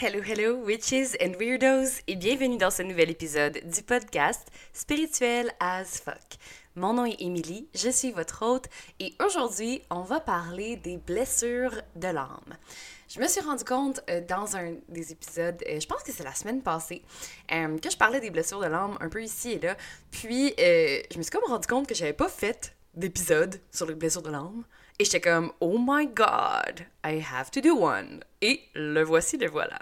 Hello, hello, witches and weirdos, et bienvenue dans ce nouvel épisode du podcast Spirituel as fuck. Mon nom est Émilie, je suis votre hôte, et aujourd'hui, on va parler des blessures de l'âme. Je me suis rendu compte euh, dans un des épisodes, euh, je pense que c'est la semaine passée, euh, que je parlais des blessures de l'âme un peu ici et là. Puis, je me suis comme rendu compte que j'avais pas fait d'épisode sur les blessures de l'âme. Et j'étais comme, oh my god, I have to do one. Et le voici, le voilà.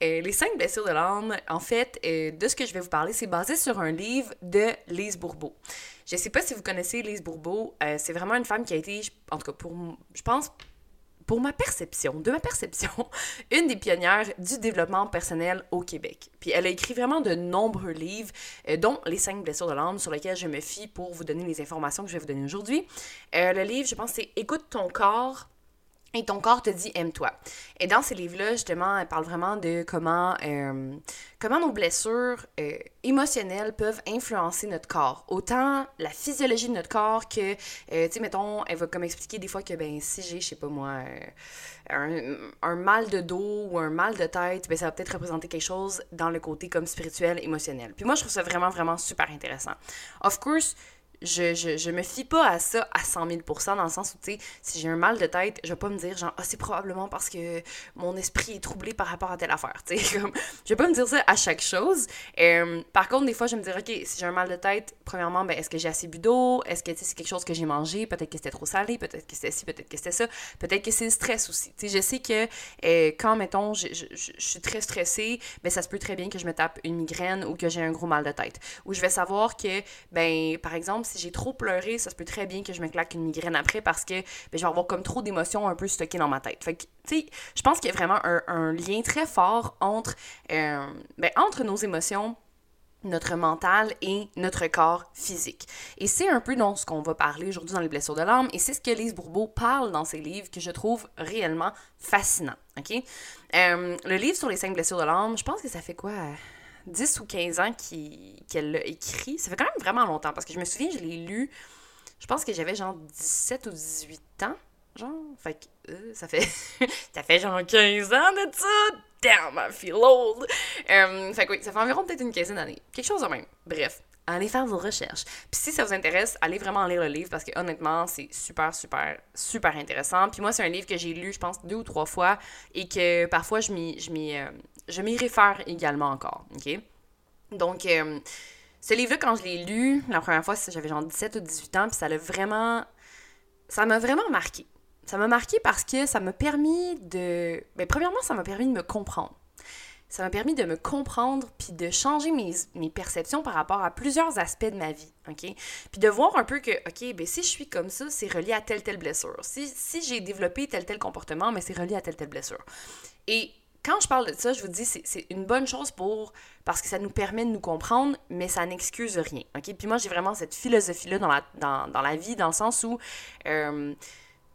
Les cinq blessures de l'âme, en fait, de ce que je vais vous parler, c'est basé sur un livre de Lise Bourbeau. Je sais pas si vous connaissez Lise Bourbeau, c'est vraiment une femme qui a été, en tout cas pour, je pense, pour ma perception, de ma perception, une des pionnières du développement personnel au Québec. Puis elle a écrit vraiment de nombreux livres, euh, dont Les cinq blessures de l'âme, sur lesquels je me fie pour vous donner les informations que je vais vous donner aujourd'hui. Euh, le livre, je pense, c'est Écoute ton corps et ton corps te dit aime-toi. Et dans ces livres-là, justement, elle parle vraiment de comment, euh, comment nos blessures euh, émotionnelles peuvent influencer notre corps. Autant la physiologie de notre corps que, euh, tu sais, mettons, elle va comme expliquer des fois que, ben, si j'ai, je sais pas moi, un, un, mal de dos ou un mal de tête, ben, ça va peut-être représenter quelque chose dans le côté comme spirituel, émotionnel. Puis moi, je trouve ça vraiment, vraiment super intéressant. Of course, je, je, je, me fie pas à ça à 100 000 dans le sens où, tu sais, si j'ai un mal de tête, je vais pas me dire, genre, ah, c'est probablement parce que mon esprit est troublé par rapport à telle affaire, tu sais, comme, je vais pas me dire ça à chaque chose. Par contre, des fois, je vais me dire, OK, si j'ai un mal de tête, premièrement, ben, est-ce que j'ai assez bu d'eau? Est-ce que, c'est quelque chose que j'ai mangé? Peut-être que c'était trop salé, peut-être que c'était ci, peut-être que c'était ça, peut-être que c'est le stress aussi. Tu sais, je sais que euh, quand, mettons, je, je, suis très stressée, ben, ça se peut très bien que je me tape une migraine ou que j'ai un gros mal de tête. Ou je vais savoir que, ben, par exemple, j'ai trop pleuré, ça se peut très bien que je me claque une migraine après parce que ben, je vais avoir comme trop d'émotions un peu stockées dans ma tête. Fait que, tu sais, je pense qu'il y a vraiment un, lien très fort entre, euh, ben, entre nos émotions notre mental et notre corps physique. Et c'est un peu dans ce qu'on va parler aujourd'hui dans les blessures de l'âme, et c'est ce que Lise Bourbeau parle dans ses livres que je trouve réellement fascinant. OK? Euh, le livre sur les cinq blessures de l'âme, je pense que ça fait quoi? 10 ou 15 ans qu'elle l'a écrit. Ça fait quand même vraiment longtemps parce que je me souviens, je l'ai lu, je pense que j'avais genre 17 ou 18 ans. Genre, fait que euh, ça fait ça fait genre 15 ans de ça. Damn, I feel old. Euh, fait que oui, ça fait environ peut-être une quinzaine d'années. Quelque chose de même. Bref, allez faire vos recherches. Puis si ça vous intéresse, allez vraiment lire le livre parce que honnêtement, c'est super, super, super intéressant. Puis moi, c'est un livre que j'ai lu, je pense, deux ou trois fois et que parfois je m'y, euh, je m'y réfère également encore. OK? Donc, euh, ce livre-là, quand je l'ai lu, la première fois, j'avais genre 17 ou 18 ans, puis ça l'a vraiment. Ça m'a vraiment marqué. Ça m'a marqué parce que ça m'a permis de. Ben, premièrement, ça m'a permis de me comprendre ça m'a permis de me comprendre puis de changer mes, mes, perceptions par rapport à plusieurs aspects de ma vie, OK? Puis de voir un peu que, OK, ben si je suis comme ça, c'est relié à telle, telle blessure. Si, si j'ai développé tel, tel comportement, mais c'est relié à telle, telle blessure. Et quand je parle de ça, je vous dis, c'est une bonne chose pour parce que ça nous permet de nous comprendre, mais ça n'excuse rien, OK? Puis moi, j'ai vraiment cette philosophie-là dans la, dans, dans, la vie, dans le sens où... Euh,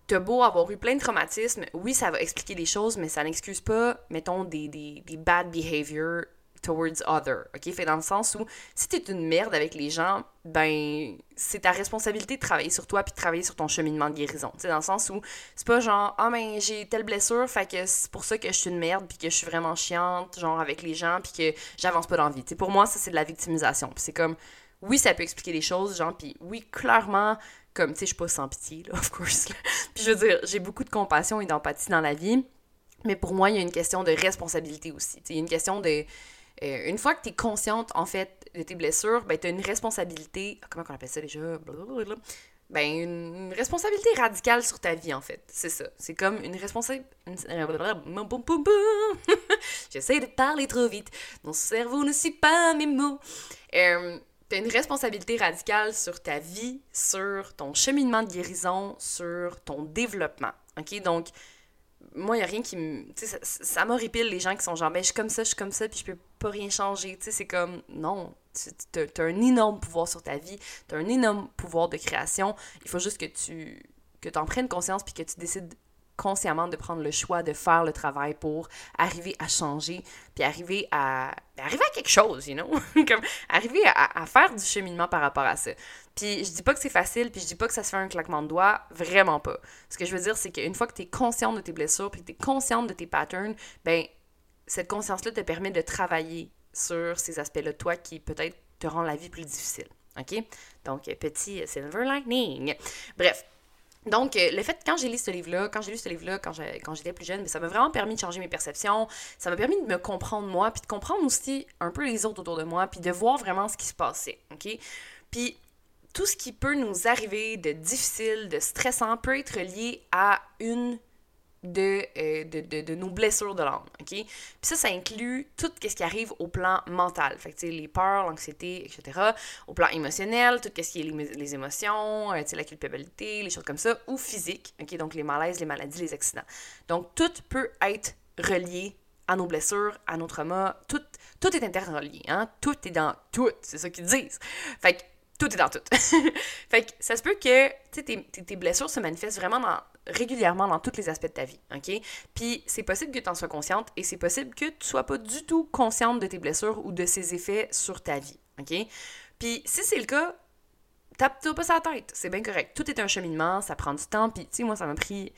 t'as beau avoir eu plein de traumatismes, oui, ça va expliquer des choses, mais ça n'excuse pas, mettons, des, des, des bad behavior towards other, ok? Fait dans le sens où, si t'es une merde avec les gens, ben, c'est ta responsabilité de travailler sur toi puis de travailler sur ton cheminement de guérison, tu dans le sens où, c'est pas genre, ah, ben, j'ai telle blessure, fait que c'est pour ça que je suis une merde puis que je suis vraiment chiante, genre, avec les gens puis que j'avance pas dans la vie, tu sais, pour moi, ça, c'est de la victimisation, c'est comme, oui, ça peut expliquer des choses, genre, puis oui, clairement, comme, tu sais, je suis pas sans pitié, là, of course. Puis je veux dire, j'ai beaucoup de compassion et d'empathie dans la vie, mais pour moi, il y a une question de responsabilité aussi. Il y a une question de... Euh, une fois que tu es consciente, en fait, de tes blessures, ben, tu as une responsabilité... Comment on appelle ça déjà? Ben, une, responsabilité radicale sur ta vie, en fait. C'est ça. C'est comme une responsabilité... J'essaie de parler trop vite. Mon cerveau ne suit pas mes mots. Euh, tu une responsabilité radicale sur ta vie, sur ton cheminement de guérison, sur ton développement. OK? Donc, moi, il n'y a rien qui me. Tu sais, ça, m'horripile les gens qui sont genre, ben, je suis comme ça, je suis comme ça, puis je peux pas rien changer. Tu sais, c'est comme, non, tu as, un énorme pouvoir sur ta vie, tu as un énorme pouvoir de création. Il faut juste que tu que en prennes conscience, puis que tu décides consciemment de prendre le choix de faire le travail pour arriver à changer, puis arriver à arriver à quelque chose, you know, comme arriver à, faire du cheminement par rapport à ça. Puis je dis pas que c'est facile, puis je dis pas que ça se fait un claquement de doigts, vraiment pas. Ce que je veux dire, c'est qu'une fois que tu es consciente de tes blessures, puis que tu es consciente de tes patterns, ben cette conscience-là te permet de travailler sur ces aspects-là de toi qui peut-être te rendent la vie plus difficile. OK? Donc, petit silver lining. Bref. Donc, le fait, quand j'ai lu ce livre-là, quand j'ai lu ce livre-là, quand j'étais plus jeune, ça m'a vraiment permis de changer mes perceptions. Ça m'a permis de me comprendre moi, puis de comprendre aussi un peu les autres autour de moi, puis de voir vraiment ce qui se passait. OK? Puis, tout ce qui peut nous arriver de difficile, de stressant, peut être lié à une euh, de, de, de, nos blessures de l'âme, OK? Puis ça, ça inclut tout ce qui arrive au plan mental. Fait que, les peurs, l'anxiété, etc. Au plan émotionnel, tout ce qui est les, les émotions, euh, la culpabilité, les choses comme ça, ou physique, OK? Donc les malaises, les maladies, les accidents. Donc tout peut être relié à nos blessures, à nos traumas, tout, tout est interrelié, hein? Tout est dans tout, c'est ça qu'ils disent. Fait que tout est dans tout. fait que ça se peut que tes, tes, blessures se manifestent vraiment dans, régulièrement dans tous les aspects de ta vie, OK? Puis c'est possible que tu en sois consciente et c'est possible que tu sois pas du tout consciente de tes blessures ou de ses effets sur ta vie, OK? Puis si c'est le cas, tape-toi pas sa tête, c'est bien correct. Tout est un cheminement, ça prend du temps, puis tu sais, moi, ça m'a pris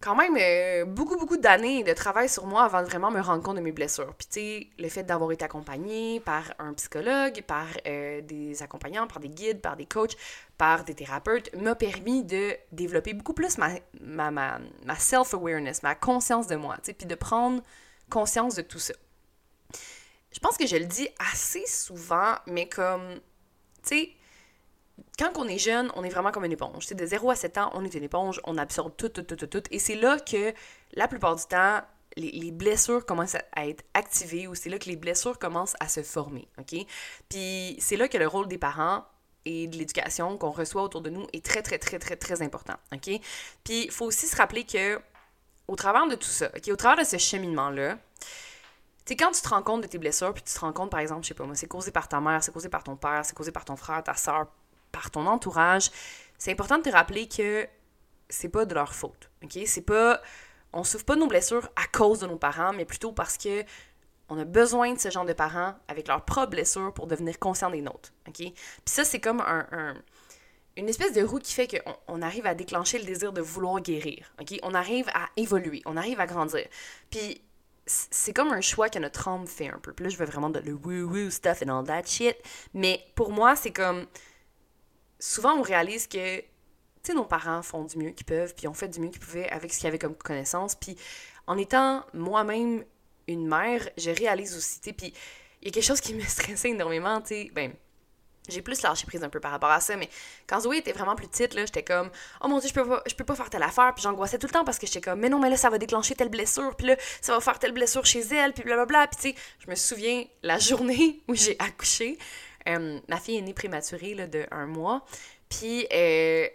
quand même euh, beaucoup, beaucoup d'années de travail sur moi avant de vraiment me rendre compte de mes blessures. Puis, tu le fait d'avoir été accompagnée par un psychologue, par euh, des accompagnants, par des guides, par des coachs, par des thérapeutes, m'a permis de développer beaucoup plus ma self-awareness, ma conscience de moi, tu sais, puis de prendre conscience de tout ça. Je pense que je le dis assez souvent, mais comme, tu sais, quand on est jeune, on est vraiment comme une éponge. C'est de 0 à 7 ans, on est une éponge, on absorbe tout, tout, tout, tout, tout. Et c'est là que, la plupart du temps, les, blessures commencent à être activées ou c'est là que les blessures commencent à se former, OK? Puis c'est là que le rôle des parents et de l'éducation qu'on reçoit autour de nous est très, très, très, très, très important, OK? Puis il faut aussi se rappeler que, au travers de tout ça, OK, au travers de ce cheminement-là, sais, quand tu te rends compte de tes blessures, puis tu te rends compte, par exemple, je sais pas moi, c'est causé par ta mère, c'est causé par ton père, c'est causé par ton frère, ta soeur, par ton entourage, c'est important de te rappeler que c'est pas de leur faute. OK? C'est pas. On souffre pas de nos blessures à cause de nos parents, mais plutôt parce que on a besoin de ce genre de parents avec leurs propres blessures pour devenir conscient des nôtres. OK? Puis ça, c'est comme un, une espèce de roue qui fait qu'on on arrive à déclencher le désir de vouloir guérir. OK? On arrive à évoluer, on arrive à grandir. Puis c'est comme un choix que notre âme fait un peu. Puis là, je veux vraiment de le woo-woo stuff and all that shit. Mais pour moi, c'est comme souvent on réalise que, tu sais, nos parents font du mieux qu'ils peuvent, puis ont fait du mieux qu'ils pouvaient avec ce qu'ils avaient comme connaissance. Puis en étant moi-même une mère, je réalise aussi, tu puis il y a quelque chose qui me stressait énormément, tu sais, ben j'ai plus lâché prise un peu par rapport à ça, mais quand Zoé était vraiment plus petite, là, j'étais comme, oh mon dieu, je peux pas, je peux pas faire telle affaire, puis j'angoissais tout le temps parce que j'étais comme, mais non, mais là, ça va déclencher telle blessure, puis là, ça va faire telle blessure chez elle, puis blablabla, puis tu sais, je me souviens la journée où j'ai accouché, euh, ma fille est née prématurée là, de un mois. Puis, euh,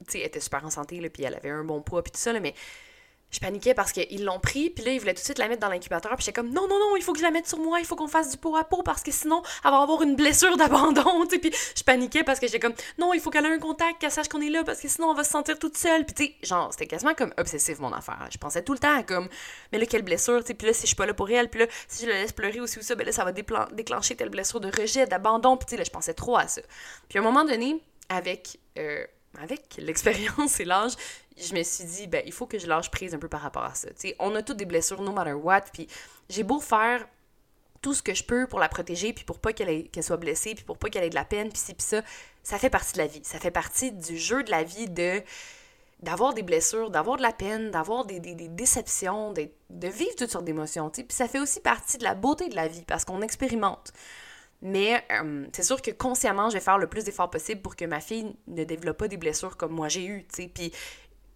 tu sais, elle était super en santé, puis elle avait un bon poids, puis tout ça, là, mais je paniquais parce qu'ils l'ont pris, puis là, ils voulaient tout de suite la mettre dans l'incubateur, puis j'étais comme, non, non, non, il faut que je la mette sur moi, il faut qu'on fasse du pot à peau, parce que sinon, elle va avoir une blessure d'abandon, tu puis je paniquais parce que j'étais comme, non, il faut qu'elle ait un contact, qu'elle sache qu'on est là, parce que sinon, on va se sentir toute seule, puis tu sais, genre, c'était quasiment comme obsessif, mon affaire. Je pensais tout le temps à comme, mais là, quelle blessure, tu sais, puis là, si je suis pas là pour elle, puis là, si je la laisse pleurer aussi ou ça, ben là, ça va déclencher telle blessure de rejet, d'abandon, puis tu sais, là, je pensais trop à ça. Puis à un moment donné, avec... Euh, avec l'expérience et l'âge, je me suis dit, ben, il faut que je lâche prise un peu par rapport à ça. sais, on a toutes des blessures, no matter what, puis j'ai beau faire tout ce que je peux pour la protéger, puis pour pas qu'elle qu'elle soit blessée, puis pour pas qu'elle ait de la peine, puis ci, puis ça, ça fait partie de la vie. Ça fait partie du jeu de la vie de d'avoir des blessures, d'avoir de la peine, d'avoir des, des, déceptions, de, de vivre toutes sortes d'émotions. Puis ça fait aussi partie de la beauté de la vie, parce qu'on expérimente. Mais euh, c'est sûr que consciemment, je vais faire le plus d'efforts possible pour que ma fille ne développe pas des blessures comme moi j'ai eu. Puis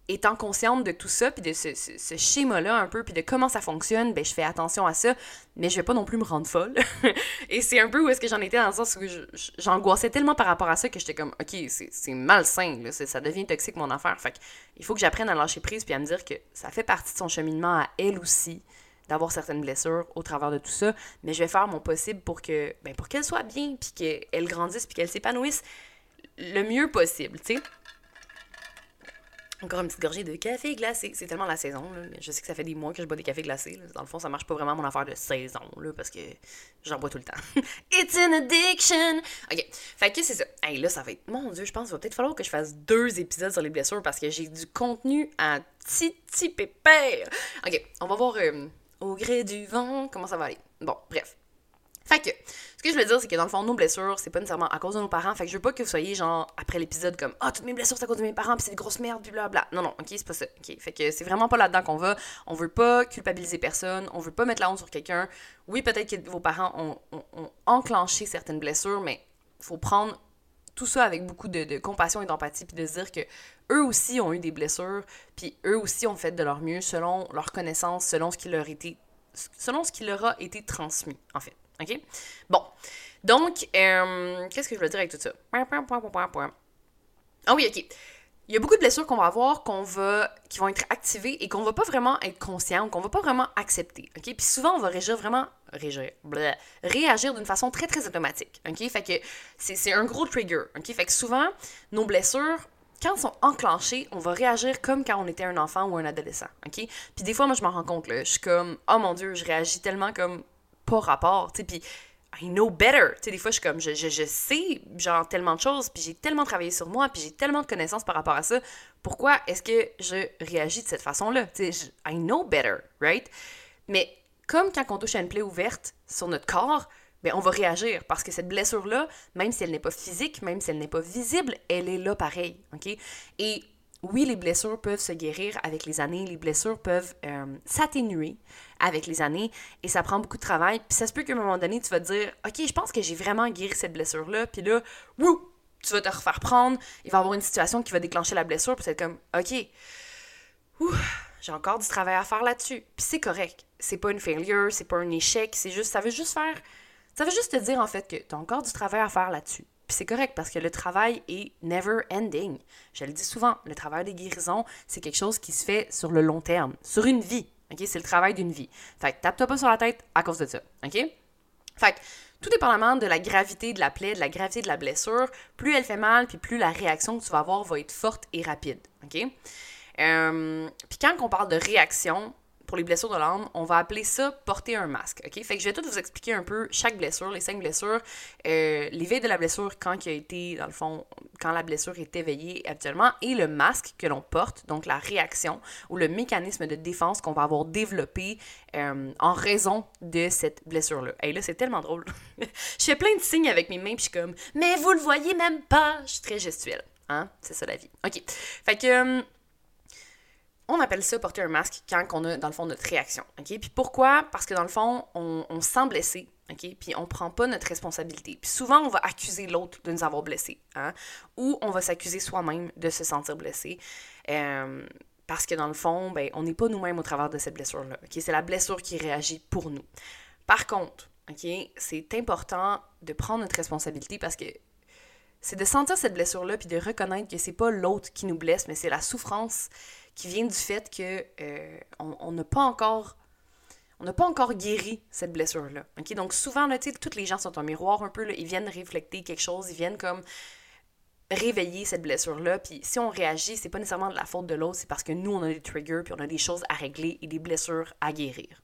étant consciente de tout ça, puis de ce, ce, schéma-là un peu, puis de comment ça fonctionne, ben je fais attention à ça, mais je vais pas non plus me rendre folle. et c'est un peu où est-ce que j'en étais dans le sens où j'angoissais tellement par rapport à ça que j'étais comme, ok, c'est malsain, là, ça devient toxique mon affaire. Fait il faut que j'apprenne à lâcher prise puis à me dire que ça fait partie de son cheminement à elle aussi d'avoir certaines blessures au travers de tout ça, mais je vais faire mon possible pour que ben pour qu'elle soit bien, puis qu'elle grandisse, puis qu'elle s'épanouisse le mieux possible, tu sais. Encore une petite gorgée de café glacé. C'est tellement la saison. Là. Je sais que ça fait des mois que je bois des cafés glacés. Dans le fond, ça marche pas vraiment mon affaire de saison, là, parce que j'en bois tout le temps. It's an addiction! OK. Fait que c'est ça. Hey, là, ça va être. Mon Dieu, je pense qu'il va peut-être falloir que je fasse deux épisodes sur les blessures parce que j'ai du contenu à titi pépère. OK. On va voir. Euh, au gré du vent, comment ça va aller? Bon, bref. Fait que, ce que je veux dire, c'est que dans le fond, nos blessures, c'est pas nécessairement à cause de nos parents. Fait que je veux pas que vous soyez, genre, après l'épisode, comme Ah, toutes mes blessures, c'est à cause de mes parents, puis c'est des grosses merdes, puis blablabla. Non, non, ok, c'est pas ça. Ok, fait que c'est vraiment pas là-dedans qu'on va. On veut pas culpabiliser personne, on veut pas mettre la honte sur quelqu'un. Oui, peut-être que vos parents ont, ont, enclenché certaines blessures, mais faut prendre tout ça avec beaucoup de, de compassion et d'empathie, puis de se dire que eux aussi ont eu des blessures, puis eux aussi ont fait de leur mieux selon leur connaissance, selon ce qui leur était selon ce qui leur a été transmis, en fait. OK? Bon. Donc, euh, qu'est-ce que je veux dire avec tout ça? Ah oui, OK. Il y a beaucoup de blessures qu'on va avoir qu'on va, qui vont être activées et qu'on va pas vraiment être conscient, qu'on va pas vraiment accepter. OK? Puis souvent, on va réagir vraiment. Réagir. réagir d'une façon très, très automatique. OK? Fait que c'est un gros trigger. OK? Fait que souvent, nos blessures, quand elles sont enclenchées, on va réagir comme quand on était un enfant ou un adolescent. OK? Puis des fois, moi, je m'en rends compte, là. Je suis comme, oh mon Dieu, je réagis tellement comme pas rapport, tu sais, puis I know better. Tu sais, des fois, je suis comme, je, je, je, sais, genre, tellement de choses, puis j'ai tellement travaillé sur moi, puis j'ai tellement de connaissances par rapport à ça. Pourquoi est-ce que je réagis de cette façon-là? Tu sais, I know better, right? Mais comme quand on touche à une plaie ouverte sur notre corps, ben, on va réagir parce que cette blessure-là, même si elle n'est pas physique, même si elle n'est pas visible, elle est là pareil, OK? Et oui, les blessures peuvent se guérir avec les années, les blessures peuvent euh, s'atténuer avec les années et ça prend beaucoup de travail. Puis ça se peut qu'à un moment donné, tu vas te dire Ok, je pense que j'ai vraiment guéri cette blessure-là, puis là, wouh, tu vas te refaire prendre, il va y avoir une situation qui va déclencher la blessure, puis c'est comme Ok, j'ai encore du travail à faire là-dessus. Puis c'est correct. C'est pas une failure, c'est pas un échec, c'est juste, ça veut juste faire. Ça veut juste te dire en fait que tu as encore du travail à faire là-dessus. C'est correct parce que le travail est never ending. Je le dis souvent, le travail des guérisons, c'est quelque chose qui se fait sur le long terme, sur une vie. OK? C'est le travail d'une vie. Fait que tape-toi pas sur la tête à cause de ça. OK? Fait que tout dépendamment de la gravité de la plaie, de la gravité de la blessure, plus elle fait mal, puis plus la réaction que tu vas avoir va être forte et rapide. OK? Euh, puis quand on parle de réaction, pour les blessures de l'âme, on va appeler ça porter un masque. OK? Fait que je vais tout vous expliquer un peu chaque blessure, les cinq blessures, euh, l'éveil de la blessure quand il a été, dans le fond, quand la blessure est éveillée actuellement, et le masque que l'on porte, donc la réaction ou le mécanisme de défense qu'on va avoir développé euh, en raison de cette blessure-là. Et là, c'est tellement drôle. je fais plein de signes avec mes mains, puis je suis comme, mais vous le voyez même pas. Je suis très gestuelle. Hein? C'est ça la vie. OK. Fait que. On appelle ça porter un masque quand on a, dans le fond, notre réaction. Puis pourquoi? Parce que dans le fond, on, on se sent blessé. Puis on prend pas notre responsabilité. Puis souvent, on va accuser l'autre de nous avoir blessés. Hein? Ou on va s'accuser soi-même de se sentir blessé. Euh, parce que dans le fond, ben, on n'est pas nous-mêmes au travers de cette blessure-là. C'est la blessure qui réagit pour nous. Par contre, c'est important de prendre notre responsabilité parce que c'est de sentir cette blessure-là puis de reconnaître que c'est pas l'autre qui nous blesse, mais c'est la souffrance qui vient du fait que euh, on n'a pas encore on n'a pas encore guéri cette blessure-là. ok Donc souvent, là, tous les gens sont un miroir un peu, là, ils viennent réflecter quelque chose, ils viennent comme réveiller cette blessure-là. Puis si on réagit, c'est pas nécessairement de la faute de l'autre, c'est parce que nous, on a des triggers, puis on a des choses à régler et des blessures à guérir.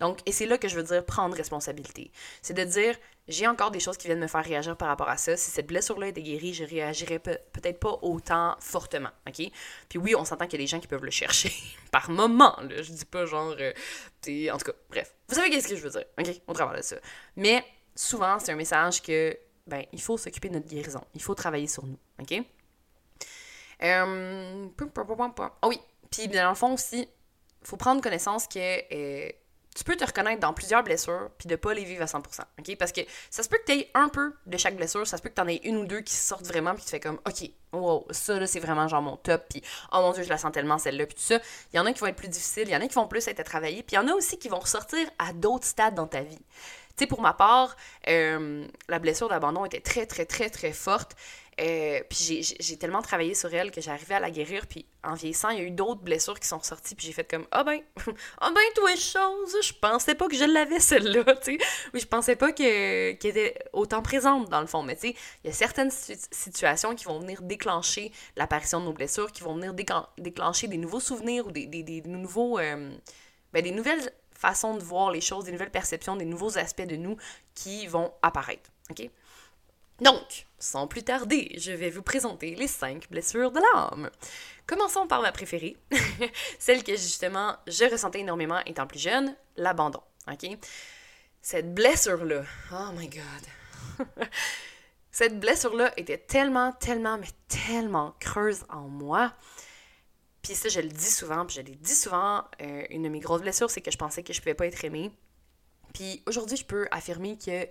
Donc, et c'est là que je veux dire prendre responsabilité. C'est de dire, j'ai encore des choses qui viennent me faire réagir par rapport à ça. Si cette blessure-là était guérie, je réagirais peut-être pas autant fortement. OK? Puis oui, on s'entend qu'il y a des gens qui peuvent le chercher par moment. Là. Je dis pas genre. Euh, en tout cas, bref. Vous savez qu'est-ce que je veux dire. OK? On travaille de ça. Mais souvent, c'est un message que ben, il faut s'occuper de notre guérison. Il faut travailler sur nous. OK? Euh... Oh oui. Puis, dans le fond aussi, faut prendre connaissance que euh, tu peux te reconnaître dans plusieurs blessures puis de pas les vivre à 100%. OK? Parce que ça se peut que tu aies un peu de chaque blessure, ça se peut que tu en aies une ou deux qui sortent vraiment puis tu fais comme OK, wow, ça là c'est vraiment genre mon top puis oh mon dieu, je la sens tellement celle-là puis tout ça. Il y en a qui vont être plus difficiles, il y en a qui vont plus être à travailler, puis il y en a aussi qui vont ressortir à d'autres stades dans ta vie. Tu sais, pour ma part, euh, la blessure d'abandon était très, très, très, très forte. Euh, puis j'ai tellement travaillé sur elle que j'arrivais à la guérir. Puis en vieillissant, il y a eu d'autres blessures qui sont sorties. Puis j'ai fait comme Ah ben, ah ben, toi, chose, je pensais pas que je l'avais celle-là. Tu sais, oui, je pensais pas qu'elle était autant présente dans le fond. Mais tu sais, il y a certaines situations qui vont venir déclencher l'apparition de nos blessures, qui vont venir déclencher des nouveaux souvenirs ou des, nouveaux. Euh, ben, des nouvelles façon de voir les choses, des nouvelles perceptions, des nouveaux aspects de nous qui vont apparaître. OK? Donc, sans plus tarder, je vais vous présenter les 5 blessures de l'âme. Commençons par ma préférée, celle que justement je ressentais énormément étant plus jeune, l'abandon. OK? Cette blessure-là, oh my god. Cette blessure-là était tellement, tellement, mais tellement creuse en moi. Puis ça, je le dis souvent, puis je l'ai dit souvent, euh, une de mes grosses blessures, c'est que je pensais que je pouvais pas être aimée. Puis aujourd'hui, je peux affirmer que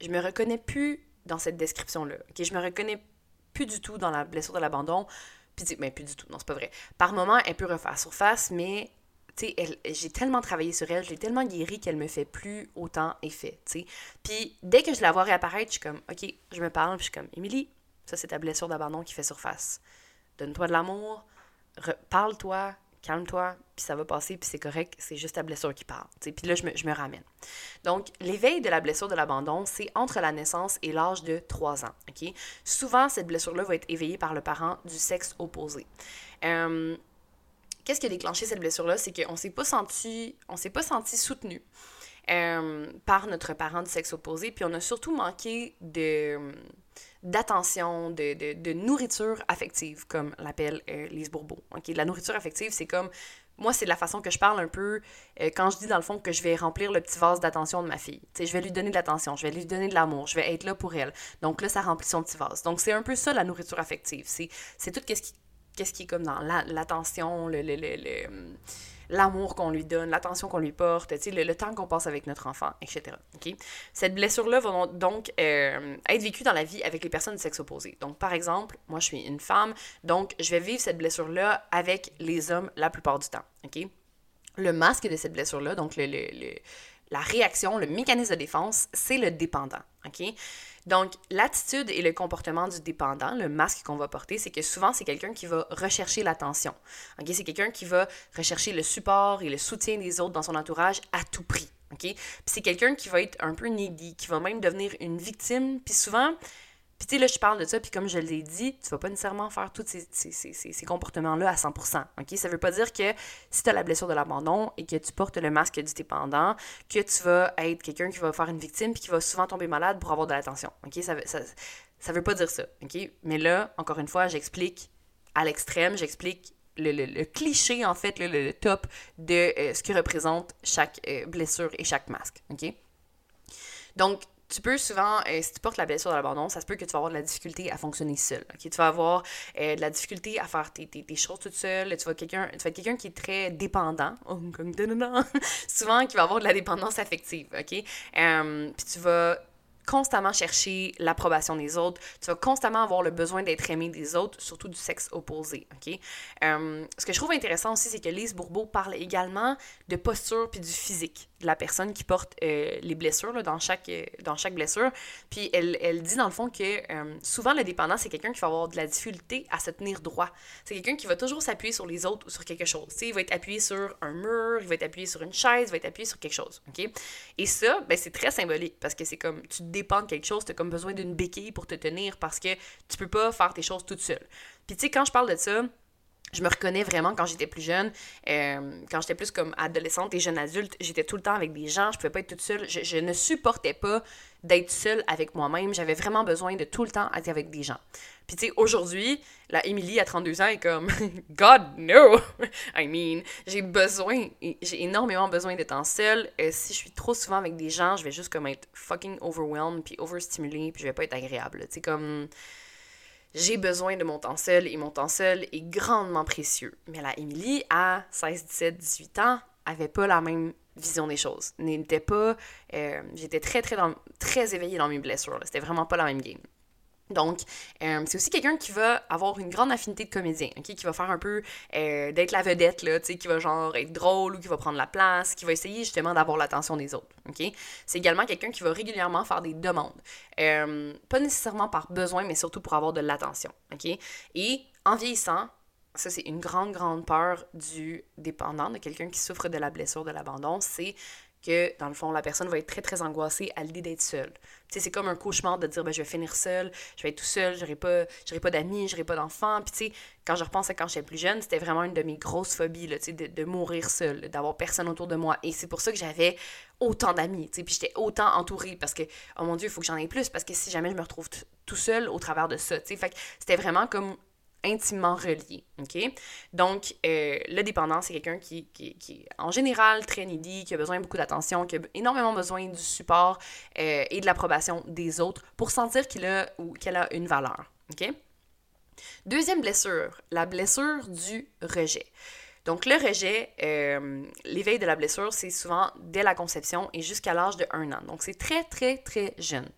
je me reconnais plus dans cette description-là. Ok, Je me reconnais plus du tout dans la blessure de l'abandon. Puis, mais ben, plus du tout, non, c'est pas vrai. Par moment, elle peut refaire surface, mais j'ai tellement travaillé sur elle, je l'ai tellement guérie qu'elle me fait plus autant effet, tu Puis dès que je la vois réapparaître, je suis comme, OK, je me parle, puis je suis comme, Émilie, ça c'est ta blessure d'abandon qui fait surface. Donne-toi de l'amour, parle-toi, calme-toi, puis ça va passer, puis c'est correct, c'est juste ta blessure qui parle. Puis là, je me, je me, ramène. Donc, l'éveil de la blessure de l'abandon, c'est entre la naissance et l'âge de 3 ans. Souvent, cette blessure-là va être éveillée par le parent du sexe opposé. Qu'est-ce qui a déclenché cette blessure-là? C'est qu'on s'est pas senti, on s'est pas senti soutenu. Par notre parent du sexe opposé, puis on a surtout manqué de d'attention, de, de, de, nourriture affective, comme l'appelle euh, Lise Bourbeau. Okay? La nourriture affective, c'est comme moi, c'est la façon que je parle un peu euh, quand je dis dans le fond que je vais remplir le petit vase d'attention de ma fille. sais, je vais lui donner de l'attention, je vais lui donner de l'amour, je vais être là pour elle. Donc là, ça remplit son petit vase. Donc c'est un peu ça la nourriture affective. C'est tout ce qui, qu'est-ce qui est comme dans l'attention, l'amour qu'on lui donne, l'attention qu'on lui porte, le, temps qu'on passe avec notre enfant, etc. Cette blessure-là va donc euh, être vécue dans la vie avec les personnes de sexe opposé. Donc, par exemple, moi, je suis une femme, donc je vais vivre cette blessure-là avec les hommes la plupart du temps. ok? Le masque de cette blessure-là, donc la réaction, le mécanisme de défense, c'est le dépendant. OK? Donc, l'attitude et le comportement du dépendant, le masque qu'on va porter, c'est que souvent, c'est quelqu'un qui va rechercher l'attention. C'est quelqu'un qui va rechercher le support et le soutien des autres dans son entourage à tout prix. Puis c'est quelqu'un qui va être un peu needy, qui va même devenir une victime. Puis souvent, puis tu sais, là, je parle de ça, puis comme je l'ai dit, tu vas pas nécessairement faire tous ces, ces, ces, ces comportements-là à 100%. OK? Ça veut pas dire que si tu as la blessure de l'abandon et que tu portes le masque du dépendant, que tu vas être quelqu'un qui va faire une victime puis qui va souvent tomber malade pour avoir de l'attention. OK? Ça, ça, ça veut pas dire ça. OK? Mais là, encore une fois, j'explique à l'extrême, j'explique le, le, cliché, en fait, le, le top de euh, ce que représente chaque euh, blessure et chaque masque. OK? Donc, tu peux souvent, euh, si tu portes la blessure de l'abandon, ça se peut que tu vas avoir de la difficulté à fonctionner seul. Tu vas avoir euh, de la difficulté à faire tes, tes, choses toute seule. Tu vas, quelqu'un, tu vas être quelqu'un qui est très dépendant. Oh, souvent, qui va avoir de la dépendance affective. OK? Euh, puis tu vas constamment chercher l'approbation des autres, tu vas constamment avoir le besoin d'être aimé des autres, surtout du sexe opposé, ok? Euh, ce que je trouve intéressant aussi, c'est que Lise Bourbeau parle également de posture puis du physique de la personne qui porte euh, les blessures là, dans, chaque, euh, dans chaque blessure. Puis elle, elle dit dans le fond que souvent le dépendant, c'est quelqu'un qui va avoir de la difficulté à se tenir droit. C'est quelqu'un qui va toujours s'appuyer sur les autres ou sur quelque chose. sais, il va être appuyé sur un mur, il va être appuyé sur une chaise, il va être appuyé sur quelque chose, ok? Et ça, ben, c'est très symbolique parce que c'est comme tu dépends de quelque chose, tu as comme besoin d'une béquille pour te tenir parce que tu peux pas faire tes choses toute seule. Puis tu sais, quand je parle de ça, je me reconnais vraiment quand j'étais plus jeune, euh, quand j'étais plus comme adolescente et jeune adulte, j'étais tout le temps avec des gens, je pouvais pas être toute seule, je, ne supportais pas d'être seule avec moi-même, j'avais vraiment besoin de tout le temps être avec des gens. Puis tu sais, aujourd'hui, la Emily à 32 ans est comme God no! I mean, j'ai besoin, j'ai énormément besoin d'être en seule. Euh, si je suis trop souvent avec des gens, je vais juste comme être fucking overwhelmed puis overstimulée puis je vais pas être agréable. Tu sais, comme j'ai besoin de mon temps seul et mon temps seul est grandement précieux. Mais la Emily, à 16, 17, 18 ans, avait pas la même vision des choses. N'était pas. Euh, j'étais très, très, très éveillée dans mes blessures. C'était vraiment pas la même game. Donc, euh, c'est aussi quelqu'un qui va avoir une grande affinité de comédien, qui va faire un peu euh, d'être la vedette, là, qui va genre être drôle ou qui va prendre la place, qui va essayer justement d'avoir l'attention des autres. C'est également quelqu'un qui va régulièrement faire des demandes, euh, pas nécessairement par besoin, mais surtout pour avoir de l'attention. Et en vieillissant, ça c'est une grande, grande peur du dépendant, de quelqu'un qui souffre de la blessure de l'abandon, c'est que, dans le fond, la personne va être très, très angoissée à l'idée d'être seule. Tu sais, c'est comme un cauchemar de dire, ben, je vais finir seule, je vais être tout seul, j'aurai pas, pas d'amis, j'aurai pas d'enfants. Puis, tu sais, quand je repense à quand j'étais plus jeune, c'était vraiment une de mes grosses phobies, là, tu sais, de, de, mourir seule, d'avoir personne autour de moi. Et c'est pour ça que j'avais autant d'amis, tu sais, puis j'étais autant entourée parce que, oh mon Dieu, il faut que j'en ai plus parce que si jamais je me retrouve tout seul au travers de ça, tu sais, fait que c'était vraiment comme intimement relié, ok? Donc, euh, le dépendant, c'est quelqu'un qui, est en général très needy, qui a besoin de beaucoup d'attention, qui a énormément besoin du support euh, et de l'approbation des autres pour sentir qu'il a ou qu'elle a une valeur? Deuxième blessure, la blessure du rejet. Donc, le rejet, euh, l'éveil de la blessure, c'est souvent dès la conception et jusqu'à l'âge de 1 an. Donc, c'est très, très, très jeune.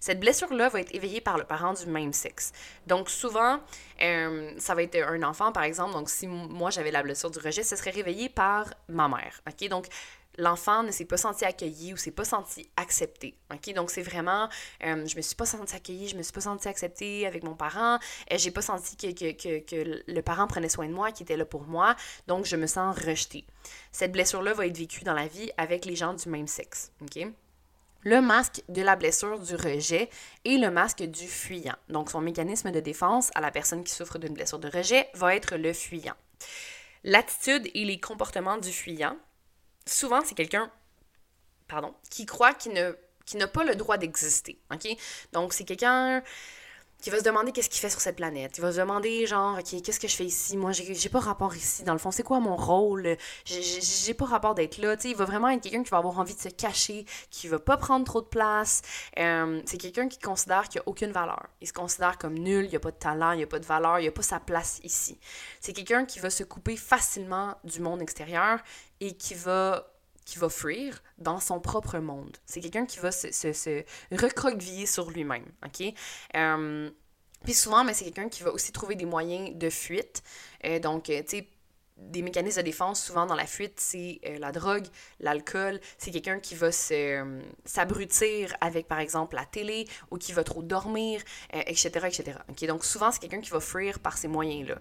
Cette blessure-là va être éveillée par le parent du même sexe. Donc, souvent, euh, ça va être un enfant, par exemple. Donc, si moi, j'avais la blessure du rejet, ce serait réveillé par ma mère. Donc, l'enfant ne s'est pas senti accueilli ou s'est pas senti accepté. OK? Donc, c'est vraiment, euh, je me suis pas senti accueilli, je me suis pas senti accepté avec mon parent, et j'ai pas senti que, que, que, que, le parent prenait soin de moi, qui était là pour moi, donc je me sens rejetée. Cette blessure-là va être vécue dans la vie avec les gens du même sexe. OK? Le masque de la blessure du rejet et le masque du fuyant. Donc, son mécanisme de défense à la personne qui souffre d'une blessure de rejet va être le fuyant. L'attitude et les comportements du fuyant, souvent, c'est quelqu'un, pardon, qui croit qu'il ne qui n'a pas le droit d'exister, OK? Donc, c'est quelqu'un qui va se demander qu'est-ce qu'il fait sur cette planète. Il va se demander, genre, OK, qu'est-ce que je fais ici? Moi, j'ai pas rapport ici. Dans le fond, c'est quoi mon rôle? J'ai pas rapport d'être là. Tu sais, il va vraiment être quelqu'un qui va avoir envie de se cacher, qui va pas prendre trop de place. Euh, c'est quelqu'un qui considère qu'il a aucune valeur. Il se considère comme nul, il a pas de talent, il a pas de valeur, il a pas sa place ici. C'est quelqu'un qui va se couper facilement du monde extérieur et qui va qui va fuir dans son propre monde. C'est quelqu'un qui va se, se, se recroqueviller sur lui-même, OK? Euh, puis souvent, mais c'est quelqu'un qui va aussi trouver des moyens de fuite. Euh, donc, euh, tu sais, des mécanismes de défense, souvent dans la fuite, c'est euh, la drogue, l'alcool. C'est quelqu'un qui va euh, s'abrutir avec, par exemple, la télé ou qui va trop dormir, etc., euh, etc. Okay? Donc, souvent, c'est quelqu'un qui va fuir par ces moyens-là.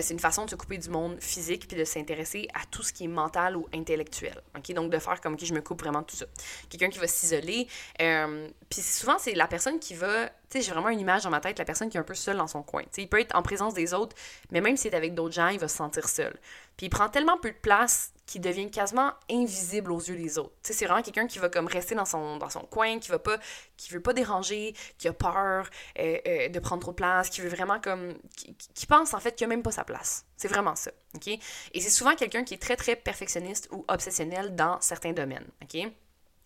c'est une façon de se couper du monde physique puis de s'intéresser à tout ce qui est mental ou intellectuel. Okay? Donc, de faire comme que je me coupe vraiment de tout ça. Quelqu'un qui va s'isoler. puis souvent, c'est la personne qui va sais, j'ai vraiment une image dans ma tête, la personne qui est un peu seule dans son coin. Tu sais, il peut être en présence des autres, mais même s'il est avec d'autres gens, il va se sentir seul. Puis il prend tellement peu de place qu'il devient quasiment invisible aux yeux des autres. Tu c'est vraiment quelqu'un qui va comme rester dans son, dans son coin, qui va pas, qui veut pas déranger, qui a peur euh, euh, de prendre trop de place, qui veut vraiment comme, qui, qui pense en fait qu'il a même pas sa place. C'est vraiment ça, ok? Et c'est souvent quelqu'un qui est très très perfectionniste ou obsessionnel dans certains domaines, ok?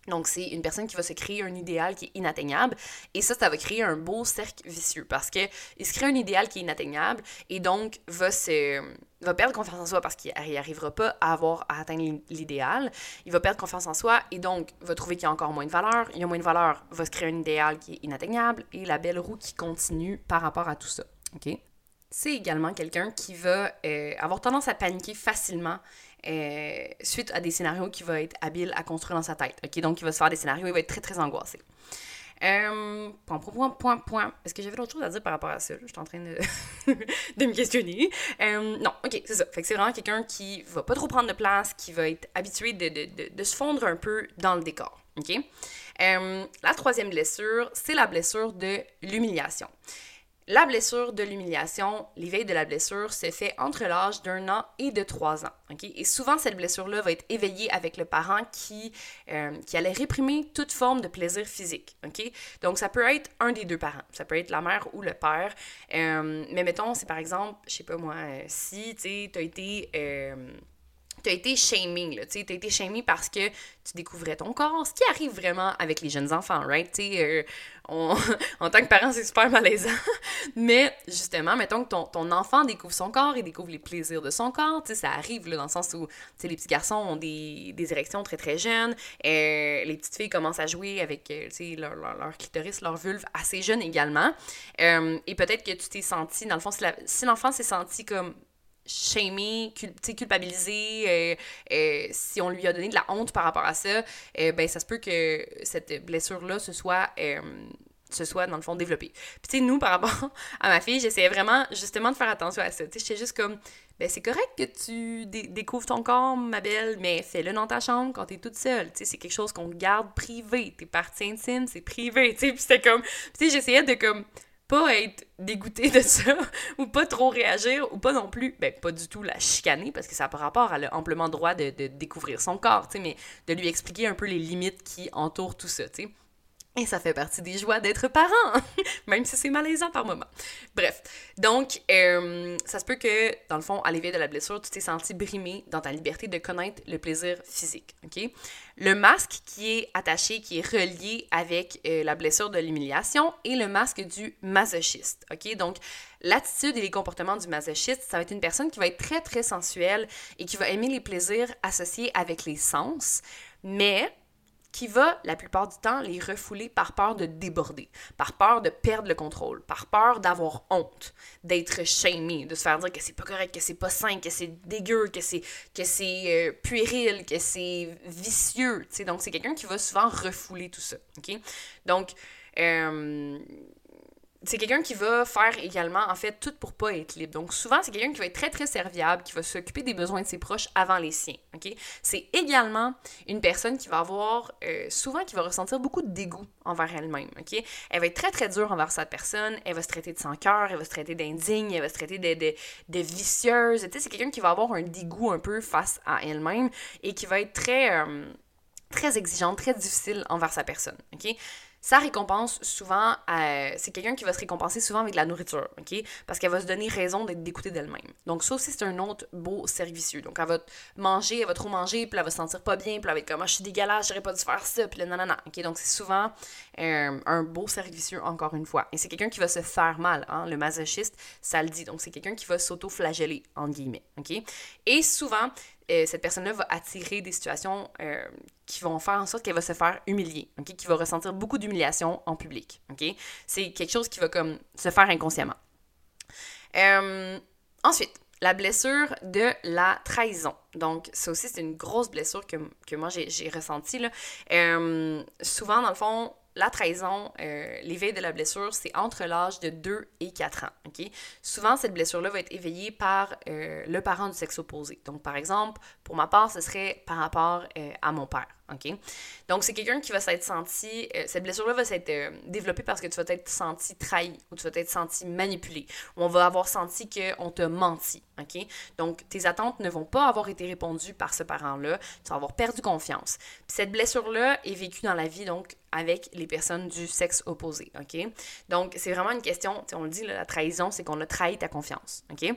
Donc, c'est une personne qui va se créer un idéal qui est inatteignable. Et ça, ça va créer un beau cercle vicieux parce qu'il se crée un idéal qui est inatteignable et donc va, se, perdre confiance en soi parce qu'il n'y arrivera pas à avoir atteindre l'idéal. Il va perdre confiance en soi et donc va trouver qu'il y a encore moins de valeur. Il y a moins de valeur, va se créer un idéal qui est inatteignable et la belle roue qui continue par rapport à tout ça. OK? C'est également quelqu'un qui va euh, avoir tendance à paniquer facilement euh, suite à des scénarios qu'il va être habile à construire dans sa tête. OK? Donc, il va se faire des scénarios, il va être très, très angoissé. Euh, point, point, point, point. Est-ce que j'avais d'autres choses à dire par rapport à ça? Je suis en train de, me questionner. Euh, non, ok, c'est ça. Fait c'est vraiment quelqu'un qui va pas trop prendre de place, qui va être habitué de, se fondre un peu dans le décor. Ok? Euh, la troisième blessure, c'est la blessure de l'humiliation. La blessure de l'humiliation, l'éveil de la blessure, se fait entre l'âge d'un an et de trois ans. Et souvent, cette blessure-là va être éveillée avec le parent qui, euh, qui allait réprimer toute forme de plaisir physique. Donc, ça peut être un des deux parents. Ça peut être la mère ou le père. Euh, mais mettons, c'est par exemple, je sais pas moi, euh, si tu as été as été shaming, là, tu as été shaming parce que tu découvrais ton corps, ce qui arrive vraiment avec les jeunes enfants, right? Tu euh, en tant que parent, c'est super malaisant. Mais justement, mettons que ton, ton, enfant découvre son corps, il découvre les plaisirs de son corps, tu sais, ça arrive là, dans le sens où, tu les petits garçons ont des, des érections très très jeunes, euh, les petites filles commencent à jouer avec, euh, tu sais, leur, leur, clitoris, leur vulve assez jeunes également. et peut-être que tu t'es senti, dans le fond, si l'enfant s'est senti comme shamé, culpabilisé, euh, euh, si on lui a donné de la honte par rapport à ça, euh, ben ça se peut que cette blessure-là se soit se soit, dans le fond, développée. Puis, tu sais, nous, par rapport à ma fille, j'essayais vraiment, justement, de faire attention à ça. Tu sais, j'étais juste comme, ben, c'est correct que tu découvres ton corps, ma belle, mais fais-le dans ta chambre quand t'es toute seule. Tu sais, c'est quelque chose qu'on garde privé. Tes parties intimes, c'est privé. Tu sais, puis c'était comme, tu sais, j'essayais de, comme, pas être dégoûté de ça, ou pas trop réagir, ou pas non plus, ben pas du tout la chicaner, parce que ça n'a pas rapport, elle a amplement droit de, de découvrir son corps, tu sais, mais de lui expliquer un peu les limites qui entourent tout ça, tu sais. Et ça fait partie des joies d'être parent, même si c'est malaisant par moment. Bref, donc, euh, ça se peut que, dans le fond, à l'éveil de la blessure, tu t'es senti brimé dans ta liberté de connaître le plaisir physique, OK? Le masque qui est attaché, qui est relié avec euh, la blessure de l'humiliation et le masque du masochiste, OK? Donc, l'attitude et les comportements du masochiste, ça va être une personne qui va être très, très sensuelle et qui va aimer les plaisirs associés avec les sens, mais qui va, la plupart du temps, les refouler par peur de déborder, par peur de perdre le contrôle, par peur d'avoir honte, d'être shamé, de se faire dire que c'est pas correct, que c'est pas sain, que c'est dégueu, que c'est que c'est euh, puéril, que c'est vicieux, tu sais. Donc, c'est quelqu'un qui va souvent refouler tout ça, OK? Donc, euh, c'est quelqu'un qui va faire également, en fait, tout pour pas être libre. Donc, souvent, c'est quelqu'un qui va être très, très serviable, qui va s'occuper des besoins de ses proches avant les siens, OK? C'est également une personne qui va avoir, euh, souvent, qui va ressentir beaucoup de dégoût envers elle-même, OK? Elle va être très, très dure envers sa personne, elle va se traiter de sans cœur, elle va se traiter d'indigne, elle va se traiter de, de, de vicieuse, tu sais, c'est quelqu'un qui va avoir un dégoût un peu face à elle-même et qui va être très... Euh, très exigeante, très difficile envers sa personne, OK? Ça récompense souvent, euh, c'est quelqu'un qui va se récompenser souvent avec de la nourriture, OK? Parce qu'elle va se donner raison d'être dégoûtée d'elle-même. Donc ça aussi, c'est un autre beau servicieux. Donc elle va manger, elle va trop manger, puis elle va se sentir pas bien, puis elle va être comme, ah, je suis dégueulasse, j'aurais pas dû faire ça, puis là, nanana, OK? Donc c'est souvent euh, un beau servicieux, encore une fois. Et c'est quelqu'un qui va se faire mal, hein? Le masochiste, ça le dit. Donc c'est quelqu'un qui va s'auto-flageller, en guillemets, OK? Et souvent, euh, cette personne-là va attirer des situations euh, qui vont faire en sorte qu'elle va se faire humilier, ok, qui va ressentir beaucoup d'humiliation en public. ok? C'est quelque chose qui va comme se faire inconsciemment. Euh, ensuite, la blessure de la trahison. Donc, ça aussi, c'est une grosse blessure que, que moi, j'ai ressentie. Là. souvent, dans le fond, la trahison, euh, l'éveil de la blessure, c'est entre l'âge de 2 et 4 ans. Souvent, cette blessure-là va être éveillée par euh, le parent du sexe opposé. Donc, par exemple, pour ma part, ce serait par rapport euh, à mon père. OK? Donc, c'est quelqu'un qui va s'être senti. Euh, cette blessure-là va s'être euh, développée parce que tu vas t'être senti trahi ou tu vas t'être senti manipulé ou on va avoir senti qu'on t'a menti. OK? Donc, tes attentes ne vont pas avoir été répondues par ce parent-là. Tu vas avoir perdu confiance. Puis cette blessure-là est vécue dans la vie, donc, avec les personnes du sexe opposé. OK? Donc, c'est vraiment une question. On le dit, la trahison, c'est qu'on a trahi ta confiance. OK?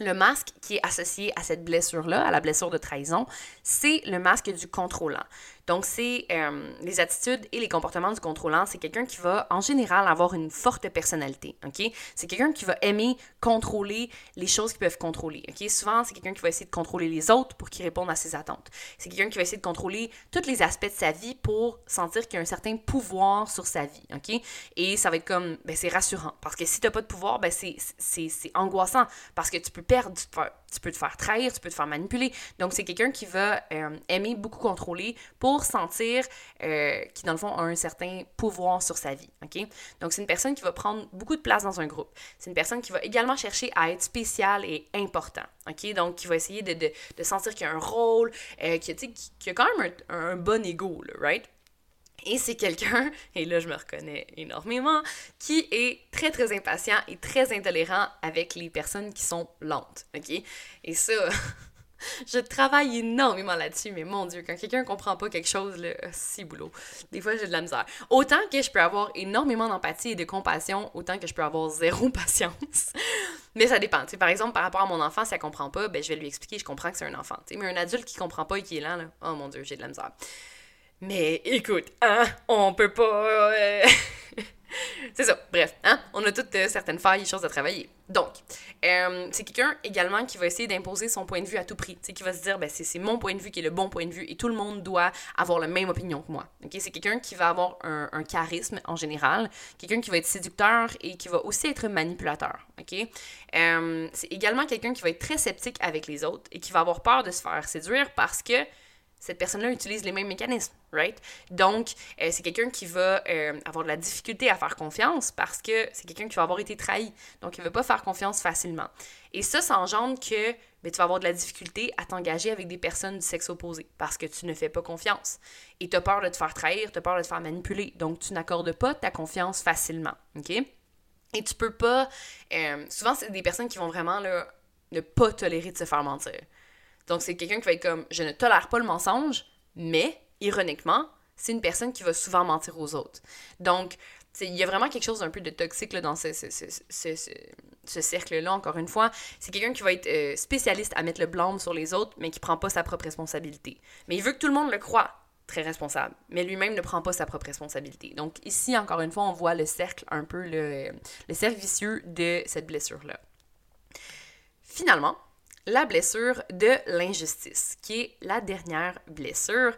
Le masque qui est associé à cette blessure-là, à la blessure de trahison, c'est le masque du contrôlant. Donc, c'est euh, les attitudes et les comportements du contrôlant. C'est quelqu'un qui va, en général, avoir une forte personnalité. OK? C'est quelqu'un qui va aimer contrôler les choses qu'ils peuvent contrôler. OK? Souvent, c'est quelqu'un qui va essayer de contrôler les autres pour qu'ils répondent à ses attentes. C'est quelqu'un qui va essayer de contrôler tous les aspects de sa vie pour sentir qu'il y a un certain pouvoir sur sa vie. OK? Et ça va être comme, ben, c'est rassurant. Parce que si tu n'as pas de pouvoir, ben, c'est angoissant. Parce que tu peux perdre, tu peux te faire trahir, tu peux te faire manipuler. Donc, c'est quelqu'un qui va euh, aimer beaucoup contrôler pour sentir euh, qu'il, dans le fond, a un certain pouvoir sur sa vie. OK? Donc, c'est une personne qui va prendre beaucoup de place dans un groupe. C'est une personne qui va également chercher à être spéciale et important. OK? Donc, qui va essayer de, de, sentir qu'il y a un rôle, euh, qui, qui, a quand même un, un bon ego, right? Et c'est quelqu'un, et là je me reconnais énormément, qui est très très impatient et très intolérant avec les personnes qui sont lentes, ok? Et ça, je travaille énormément là-dessus, mais mon Dieu, quand quelqu'un comprend pas quelque chose, là, si boulot. Des fois, j'ai de la misère. Autant que je peux avoir énormément d'empathie et de compassion, autant que je peux avoir zéro patience. mais ça dépend. par exemple, par rapport à mon enfant, si elle comprend pas, ben, je vais lui expliquer, je comprends que c'est un enfant. mais un adulte qui comprend pas et qui est lent, oh mon Dieu, j'ai de la misère. Mais écoute, hein, on peut pas. Euh, c'est ça. Bref, hein? on a toutes euh, certaines failles et choses à travailler. Donc, euh, c'est quelqu'un également qui va essayer d'imposer son point de vue à tout prix. Qui va se dire, ben, c'est mon point de vue qui est le bon point de vue et tout le monde doit avoir la même opinion que moi. Okay? C'est quelqu'un qui va avoir un, un charisme en général, quelqu'un qui va être séducteur et qui va aussi être manipulateur. Okay? c'est également quelqu'un qui va être très sceptique avec les autres et qui va avoir peur de se faire séduire parce que cette personne-là utilise les mêmes mécanismes, right? Donc, euh, c'est quelqu'un qui va euh, avoir de la difficulté à faire confiance parce que c'est quelqu'un qui va avoir été trahi. Donc, il ne va pas faire confiance facilement. Et ça, ça engendre que ben, tu vas avoir de la difficulté à t'engager avec des personnes du sexe opposé parce que tu ne fais pas confiance. Et tu as peur de te faire trahir, tu as peur de te faire manipuler. Donc, tu n'accordes pas ta confiance facilement, OK? Et tu peux pas. euh, souvent, c'est des personnes qui vont vraiment ne pas tolérer de se faire mentir. Donc, c'est quelqu'un qui va être comme je ne tolère pas le mensonge, mais, ironiquement, c'est une personne qui va souvent mentir aux autres. Donc, il y a vraiment quelque chose d'un peu de toxique dans ce, ce, ce, ce- ce- ce cercle-là, encore une fois. C'est quelqu'un qui va être euh, spécialiste à mettre le blâme sur les autres, mais qui prend pas sa propre responsabilité. Mais il veut que tout le monde le croie très responsable, mais lui-même ne prend pas sa propre responsabilité. Donc ici, encore une fois, on voit le cercle un peu, le, le cercle vicieux de cette blessure-là. Finalement, la blessure de l'injustice, qui est la dernière blessure.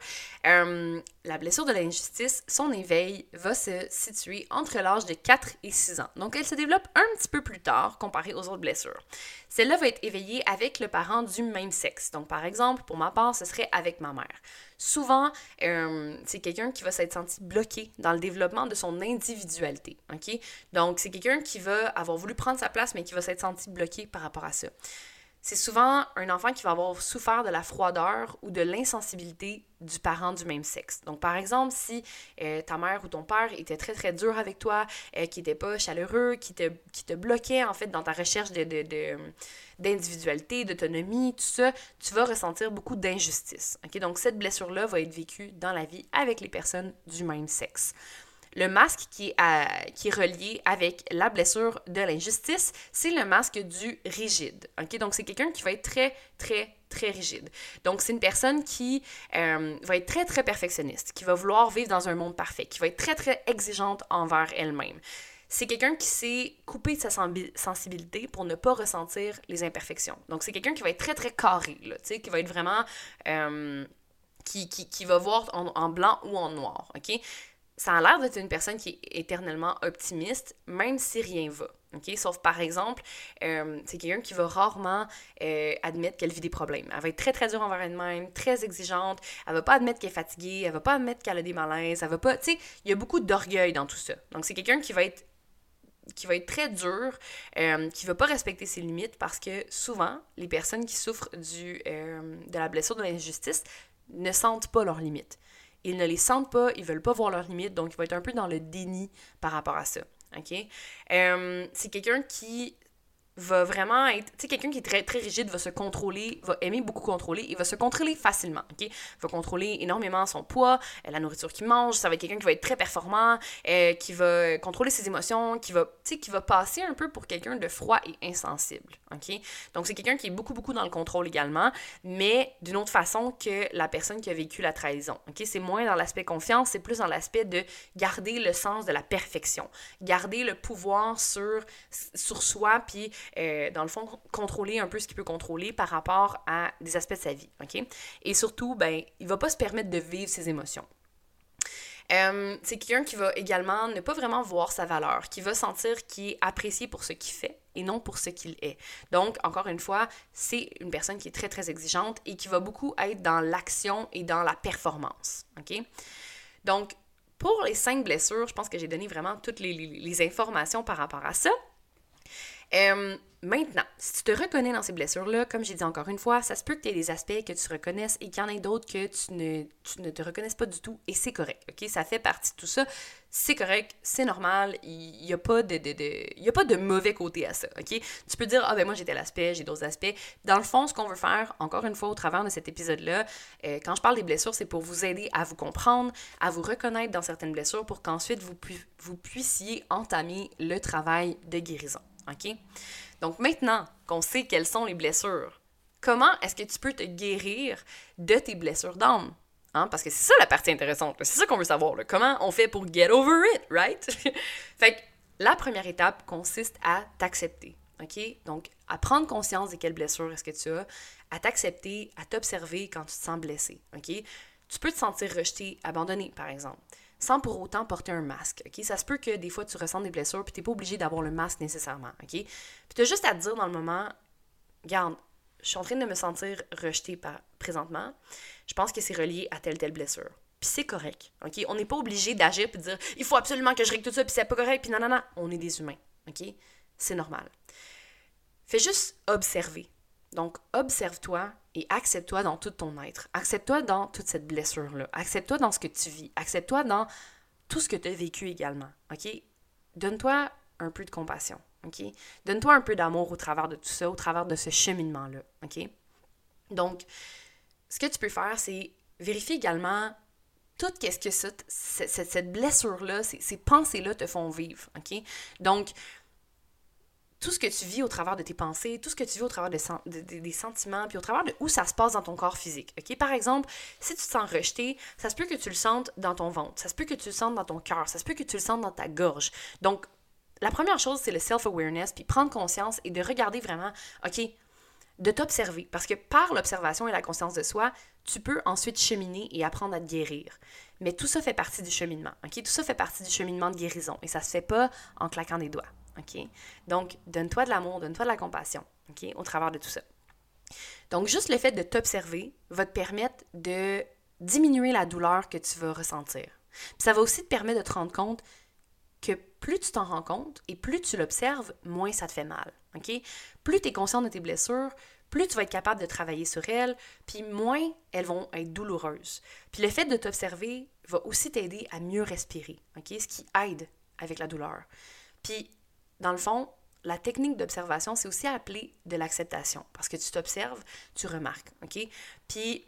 Euh, la blessure de l'injustice, son éveil va se situer entre l'âge de 4 et 6 ans. Donc, elle se développe un petit peu plus tard comparée aux autres blessures. Celle-là va être éveillée avec le parent du même sexe. Donc, par exemple, pour ma part, ce serait avec ma mère. Souvent, euh, c'est quelqu'un qui va s'être senti bloqué dans le développement de son individualité. OK? Donc, c'est quelqu'un qui va avoir voulu prendre sa place, mais qui va s'être senti bloqué par rapport à ça c'est souvent un enfant qui va avoir souffert de la froideur ou de l'insensibilité du parent du même sexe. Donc, par exemple, si euh, ta mère ou ton père était très, très dur avec toi, euh, qui n'était pas chaleureux, qui te, bloquait, en fait, dans ta recherche d'individualité, d'autonomie, tout ça, tu vas ressentir beaucoup d'injustice. OK? Donc, cette blessure-là va être vécue dans la vie avec les personnes du même sexe. Le masque qui est, relié avec la blessure de l'injustice, c'est le masque du rigide. Donc, c'est quelqu'un qui va être très, très, très rigide. Donc, c'est une personne qui euh, va être très, très perfectionniste, qui va vouloir vivre dans un monde parfait, qui va être très, très exigeante envers elle-même. C'est quelqu'un qui s'est coupé de sa sensibilité pour ne pas ressentir les imperfections. Donc, c'est quelqu'un qui va être très, très carré, qui va être vraiment... euh, qui, va voir en, blanc ou en noir? Ça a l'air d'être une personne qui est éternellement optimiste, même si rien va. OK? Sauf par exemple, euh, c'est quelqu'un qui va rarement euh, admettre qu'elle vit des problèmes. Elle va être très très dure envers elle-même, très exigeante. Elle va pas admettre qu'elle est fatiguée, elle va pas admettre qu'elle a des malaises, elle va pas. Tu sais, il y a beaucoup d'orgueil dans tout ça. Donc c'est quelqu'un qui va être qui va être très dur, euh, qui va pas respecter ses limites parce que souvent, les personnes qui souffrent du, euh, de la blessure de l'injustice ne sentent pas leurs limites. Ils ne les sentent pas, ils veulent pas voir leurs limites, donc il va être un peu dans le déni par rapport à ça. Euh, c'est quelqu'un qui va vraiment être. Tu sais, quelqu'un qui est très, très rigide va se contrôler, va aimer beaucoup contrôler et va se contrôler facilement. OK? Va contrôler énormément son poids, euh, la nourriture qu'il mange. Ça va être quelqu'un qui va être très performant, euh, qui va contrôler ses émotions, qui va, tu sais, qui va passer un peu pour quelqu'un de froid et insensible. OK? Donc, c'est quelqu'un qui est beaucoup, beaucoup dans le contrôle également, mais d'une autre façon que la personne qui a vécu la trahison. OK? C'est moins dans l'aspect confiance, c'est plus dans l'aspect de garder le sens de la perfection, garder le pouvoir sur, sur soi, puis euh, dans le fond, contrôler un peu ce qu'il peut contrôler par rapport à des aspects de sa vie. OK? Et surtout, ben, il va pas se permettre de vivre ses émotions. Euh, c'est quelqu'un qui va également ne pas vraiment voir sa valeur, qui va sentir qu'il est apprécié pour ce qu'il fait et non pour ce qu'il est. Donc, encore une fois, c'est une personne qui est très, très exigeante et qui va beaucoup être dans l'action et dans la performance. OK? Donc, pour les cinq blessures, je pense que j'ai donné vraiment toutes les, informations par rapport à ça. Euh, maintenant, si tu te reconnais dans ces blessures-là, comme j'ai dit encore une fois, ça se peut que tu aies des aspects que tu reconnaisses et qu'il y en ait d'autres que tu ne, tu ne te reconnaisses pas du tout et c'est correct, ok? Ça fait partie de tout ça. C'est correct, c'est normal, il n'y a, pas de, a pas de mauvais côté à ça, ok? Tu peux dire, ah ben moi j'ai tel aspect, j'ai d'autres aspects. Dans le fond, ce qu'on veut faire, encore une fois, au travers de cet épisode-là, euh, quand je parle des blessures, c'est pour vous aider à vous comprendre, à vous reconnaître dans certaines blessures pour qu'ensuite vous, pu- vous puissiez entamer le travail de guérison. OK? Donc maintenant qu'on sait quelles sont les blessures, comment est-ce que tu peux te guérir de tes blessures d'âme? Hein? Parce que c'est ça la partie intéressante. C'est ça qu'on veut savoir. Comment on fait pour get over it, right? fait que la première étape consiste à t'accepter. OK? Donc, à prendre conscience de quelles blessures est-ce que tu as, à t'accepter, à t'observer quand tu te sens blessé. OK? Tu peux te sentir rejeté, abandonné, par exemple sans pour autant porter un masque? Ça se peut que des fois, tu ressens des blessures, puis t'es pas obligé d'avoir le masque nécessairement, OK? Puis juste à te dire dans le moment, regarde, je suis en train de me sentir rejetée par, présentement, je pense que c'est relié à telle, telle blessure. Puis c'est correct? On n'est pas obligé d'agir puis de dire, il faut absolument que je règle tout ça, puis c'est pas correct, puis non, non, non, on est des humains? C'est normal. Fais juste observer. Donc, observe-toi et accepte-toi dans tout ton être. Accepte-toi dans toute cette blessure-là. Accepte-toi dans ce que tu vis. Accepte-toi dans tout ce que tu as vécu également. OK? Donne-toi un peu de compassion, OK? Donne-toi un peu d'amour au travers de tout ça, au travers de ce cheminement-là, OK? Donc, ce que tu peux faire, c'est vérifier également tout ce que cette, blessure-là, ces, ces pensées-là te font vivre, OK? Donc, tout ce que tu vis au travers de tes pensées, tout ce que tu vis au travers des sentiments, puis au travers de où ça se passe dans ton corps physique. OK? Par exemple, si tu te sens rejeté, ça se peut que tu le sentes dans ton ventre, ça se peut que tu le sentes dans ton cœur, ça se peut que tu le sentes dans ta gorge. Donc, la première chose, c'est le self-awareness, puis prendre conscience et de regarder vraiment, OK, de t'observer. Parce que par l'observation et la conscience de soi, tu peux ensuite cheminer et apprendre à te guérir. Mais tout ça fait partie du cheminement. OK? Tout ça fait partie du cheminement de guérison. Et ça se fait pas en claquant des doigts. OK? Donc, donne-toi de l'amour, donne-toi de la compassion, OK? Au travers de tout ça. Donc, juste le fait de t'observer va te permettre de diminuer la douleur que tu vas ressentir. Puis ça va aussi te permettre de te rendre compte que plus tu t'en rends compte et plus tu l'observes, moins ça te fait mal. OK? Plus tu es conscient de tes blessures, plus tu vas être capable de travailler sur elles, puis moins elles vont être douloureuses. Puis le fait de t'observer va aussi t'aider à mieux respirer, OK? Ce qui aide avec la douleur. Puis dans le fond, la technique d'observation, c'est aussi appelé de l'acceptation. Parce que tu t'observes, tu remarques, OK? Puis,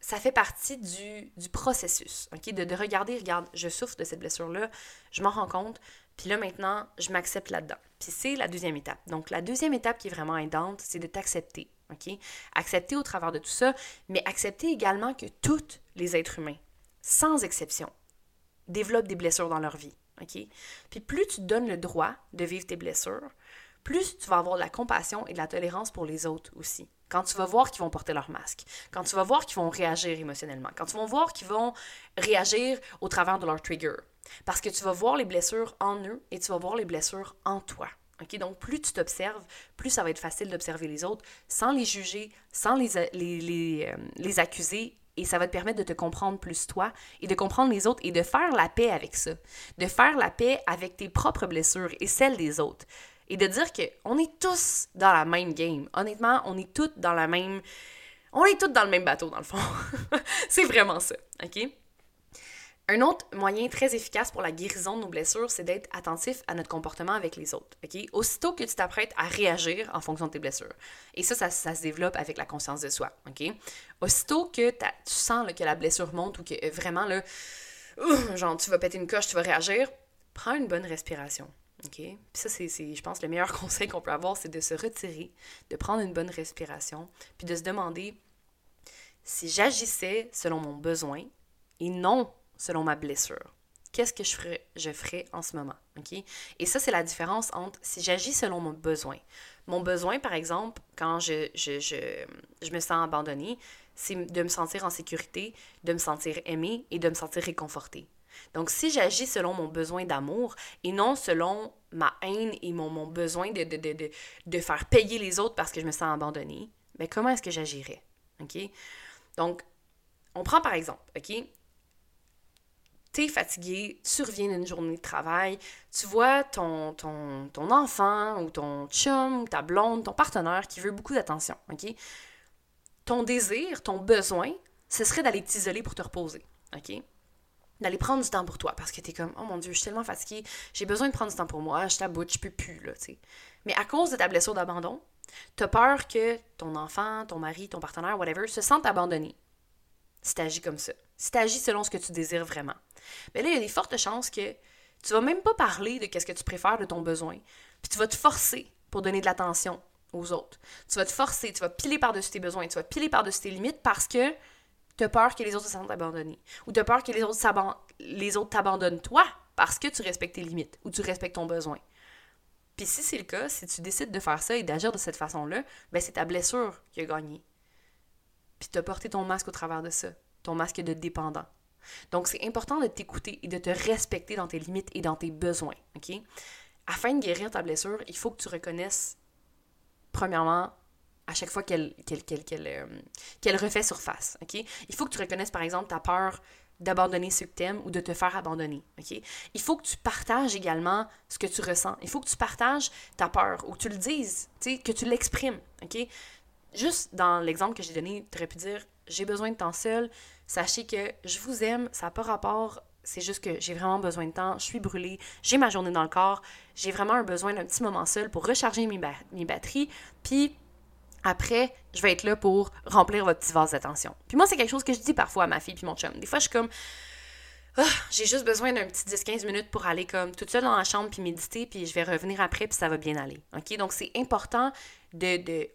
ça fait partie du, processus, OK? De, de, regarder, regarde, je souffre de cette blessure-là, je m'en rends compte, puis là, maintenant, je m'accepte là-dedans. Puis c'est la deuxième étape. Donc, la deuxième étape qui est vraiment aidante, c'est de t'accepter, OK? Accepter au travers de tout ça, mais accepter également que tous les êtres humains, sans exception, développent des blessures dans leur vie. Puis plus tu donnes le droit de vivre tes blessures, plus tu vas avoir de la compassion et de la tolérance pour les autres aussi. Quand tu vas voir qu'ils vont porter leur masque, quand tu vas voir qu'ils vont réagir émotionnellement, quand tu vas voir qu'ils vont réagir au travers de leur trigger. Parce que tu vas voir les blessures en eux et tu vas voir les blessures en toi. Donc, plus tu t'observes, plus ça va être facile d'observer les autres sans les juger, sans les, euh, les accuser et ça va te permettre de te comprendre plus toi et de comprendre les autres et de faire la paix avec ça. De faire la paix avec tes propres blessures et celles des autres. Et de dire qu'on est tous dans la même game. Honnêtement, on est tous dans la même... On est tous dans le même bateau, dans le fond. c'est vraiment ça, OK? Un autre moyen très efficace pour la guérison de nos blessures, c'est d'être attentif à notre comportement avec les autres. OK? Aussitôt que tu t'apprêtes à réagir en fonction de tes blessures. Et ça, ça, se développe avec la conscience de soi. Aussitôt que tu sens que la blessure monte ou que euh, vraiment, là, genre, tu vas péter une coche, tu vas réagir, prends une bonne respiration. OK? Puis ça, c'est, je pense, le meilleur conseil qu'on peut avoir, c'est de se retirer, de prendre une bonne respiration, puis de se demander si j'agissais selon mon besoin et non selon ma blessure. Qu'est-ce que je ferais, en ce moment? OK? Et ça, c'est la différence entre si j'agis selon mon besoin. Mon besoin, par exemple, quand je, me sens abandonnée, c'est de me sentir en sécurité, de me sentir aimée et de me sentir réconfortée. Donc, si j'agis selon mon besoin d'amour et non selon ma haine et mon, besoin de, de, de, de, faire payer les autres parce que je me sens abandonnée, mais ben, comment est-ce que j'agirais? Donc, on prend par exemple, OK? T'es fatigué, tu reviens d'une journée de travail, tu vois ton, enfant ou ton chum, ta blonde, ton partenaire qui veut beaucoup d'attention, OK? Ton désir, ton besoin, ce serait d'aller t'isoler pour te reposer, OK? D'aller prendre du temps pour toi parce que t'es comme, oh mon Dieu, je suis tellement fatiguée, j'ai besoin de prendre du temps pour moi, je t'aboute, je peux plus. Mais à cause de ta blessure d'abandon, t'as peur que ton enfant, ton mari, ton partenaire, whatever, se sente abandonné si tu agis comme ça, si tu agis selon ce que tu désires vraiment. Mais là, il y a des fortes chances que tu vas même pas parler de qu'est-ce que tu préfères de ton besoin, puis tu vas te forcer pour donner de l'attention aux autres. Tu vas te forcer, tu vas piler par-dessus tes besoins, tu vas piler par-dessus tes limites parce que tu as peur que les autres se sentent abandonnés. Ou tu as peur que les autres, les autres t'abandonnent toi parce que tu respectes tes limites ou tu respectes ton besoin. Puis si c'est le cas, si tu décides de faire ça et d'agir de cette façon-là, ben c'est ta blessure qui a gagné puis tu as porté ton masque au travers de ça, ton masque de dépendant. Donc, c'est important de t'écouter et de te respecter dans tes limites et dans tes besoins, OK? Afin de guérir ta blessure, il faut que tu reconnaisses, premièrement, à chaque fois qu'elle euh, refait surface, OK? Il faut que tu reconnaisses, par exemple, ta peur d'abandonner ce que ou de te faire abandonner, OK? Il faut que tu partages également ce que tu ressens. Il faut que tu partages ta peur ou que tu le dises, que tu l'exprimes, OK? juste dans l'exemple que j'ai donné, tu aurais pu dire j'ai besoin de temps seul, sachez que je vous aime, ça n'a pas rapport c'est juste que j'ai vraiment besoin de temps, je suis brûlée, j'ai ma journée dans le corps, j'ai vraiment un besoin d'un petit moment seul pour recharger mes, batteries, puis après, je vais être là pour remplir votre petit vase d'attention. Puis moi, c'est quelque chose que je dis parfois à ma fille puis mon chum. Des fois, je suis comme, ah, j'ai juste besoin d'un petit 10-15 minutes pour aller comme toute seule dans la chambre puis méditer, puis je vais revenir après, puis ça va bien aller. OK? Donc, c'est important de, de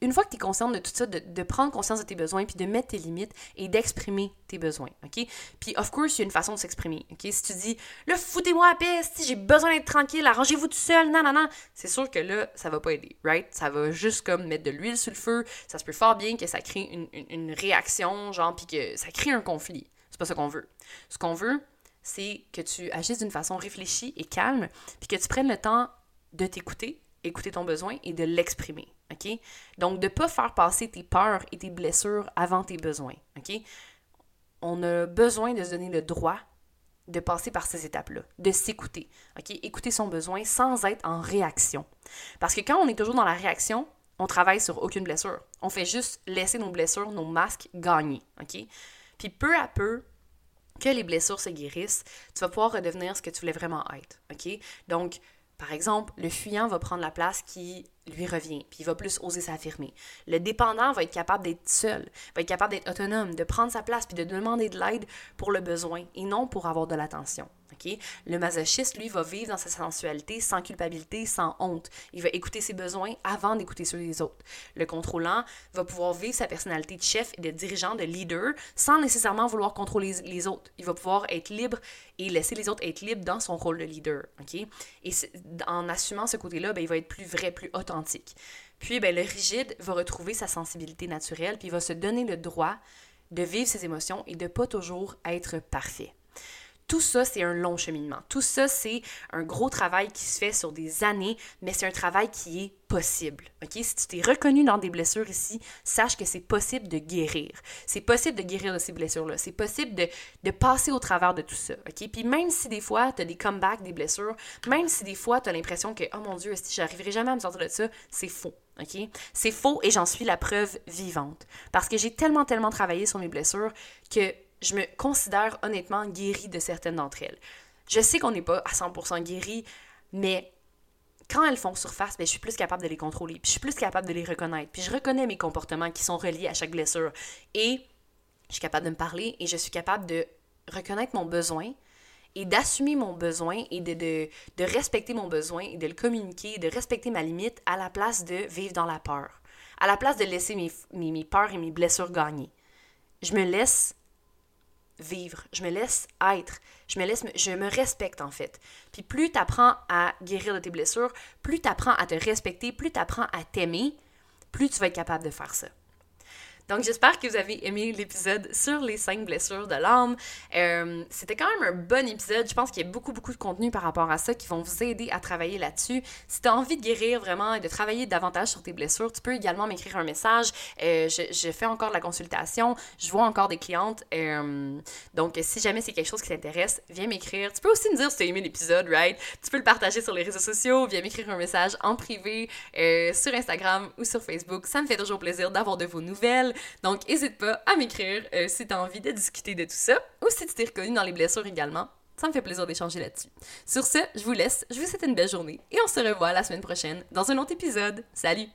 une fois que tu es consciente de tout ça, de, prendre conscience de tes besoins, puis de mettre tes limites et d'exprimer tes besoins, OK? Puis, of course, il y a une façon de s'exprimer, OK? Si tu dis, là, foutez-moi à paix, si j'ai besoin d'être tranquille, arrangez-vous tout seul, non, non, non, c'est sûr que là, ça va pas aider, right? Ça va juste comme mettre de l'huile sur le feu, ça se peut fort bien que ça crée une, une réaction, genre, puis que ça crée un conflit. C'est pas ce qu'on veut. Ce qu'on veut, c'est que tu agisses d'une façon réfléchie et calme, puis que tu prennes le temps de t'écouter, écouter ton besoin et de l'exprimer. OK? Donc, de ne pas faire passer tes peurs et tes blessures avant tes besoins. OK? On a besoin de se donner le droit de passer par ces étapes-là, de s'écouter. OK? Écouter son besoin sans être en réaction. Parce que quand on est toujours dans la réaction, on travaille sur aucune blessure. On fait juste laisser nos blessures, nos masques gagner. OK? Puis peu à peu, que les blessures se guérissent, tu vas pouvoir redevenir ce que tu voulais vraiment être. OK? Donc, par exemple, le fuyant va prendre la place qui lui revient, puis il va plus oser s'affirmer. Le dépendant va être capable d'être seul, va être capable d'être autonome, de prendre sa place, puis de demander de l'aide pour le besoin et non pour avoir de l'attention. Le masochiste, lui, va vivre dans sa sensualité sans culpabilité, sans honte. Il va écouter ses besoins avant d'écouter ceux des autres. Le contrôlant va pouvoir vivre sa personnalité de chef et de dirigeant, de leader, sans nécessairement vouloir contrôler les autres. Il va pouvoir être libre et laisser les autres être libres dans son rôle de leader. Et en assumant ce côté-là, ben, il va être plus vrai, plus authentique. Puis, ben, le rigide va retrouver sa sensibilité naturelle, puis il va se donner le droit de vivre ses émotions et de pas toujours être parfait. Tout ça, c'est un long cheminement. Tout ça, c'est un gros travail qui se fait sur des années, mais c'est un travail qui est possible. OK? Si tu t'es reconnu dans des blessures ici, sache que c'est possible de guérir. C'est possible de guérir de ces blessures-là. C'est possible de, de, passer au travers de tout ça. OK? Puis même si des fois, tu as des comebacks, des blessures, même si des fois, tu as l'impression que, oh mon Dieu, si j'arriverai jamais à me sortir de ça, c'est faux. OK? C'est faux et j'en suis la preuve vivante. Parce que j'ai tellement, tellement travaillé sur mes blessures que je me considère honnêtement guérie de certaines d'entre elles. Je sais qu'on n'est pas à 100% guéri, mais quand elles font surface, ben, je suis plus capable de les contrôler, puis je suis plus capable de les reconnaître, puis je reconnais mes comportements qui sont reliés à chaque blessure. Et je suis capable de me parler et je suis capable de reconnaître mon besoin et d'assumer mon besoin et de, de, de, respecter mon besoin et de le communiquer, de respecter ma limite à la place de vivre dans la peur, à la place de laisser mes, mes, mes peurs et mes blessures gagner. Je me laisse vivre, je me laisse être, je me laisse, je me respecte en fait. Puis plus tu apprends à guérir de tes blessures, plus tu apprends à te respecter, plus tu apprends à t'aimer, plus tu vas être capable de faire ça. Donc, j'espère que vous avez aimé l'épisode sur les cinq blessures de l'âme. Euh, c'était quand même un bon épisode. Je pense qu'il y a beaucoup, beaucoup de contenu par rapport à ça qui vont vous aider à travailler là-dessus. Si tu as envie de guérir vraiment et de travailler davantage sur tes blessures, tu peux également m'écrire un message. Euh, je, fais encore de la consultation. Je vois encore des clientes. Euh, donc, si jamais c'est quelque chose qui t'intéresse, viens m'écrire. Tu peux aussi me dire si tu as aimé l'épisode, right? Tu peux le partager sur les réseaux sociaux. Viens m'écrire un message en privé sur Instagram ou sur Facebook. Ça me fait toujours plaisir d'avoir de vos nouvelles. Donc, n'hésite pas à m'écrire euh, si tu as envie de discuter de tout ça ou si tu t'es reconnu dans les blessures également. Ça me fait plaisir d'échanger là-dessus. Sur ce, je vous laisse, je vous souhaite une belle journée et on se revoit la semaine prochaine dans un autre épisode. Salut!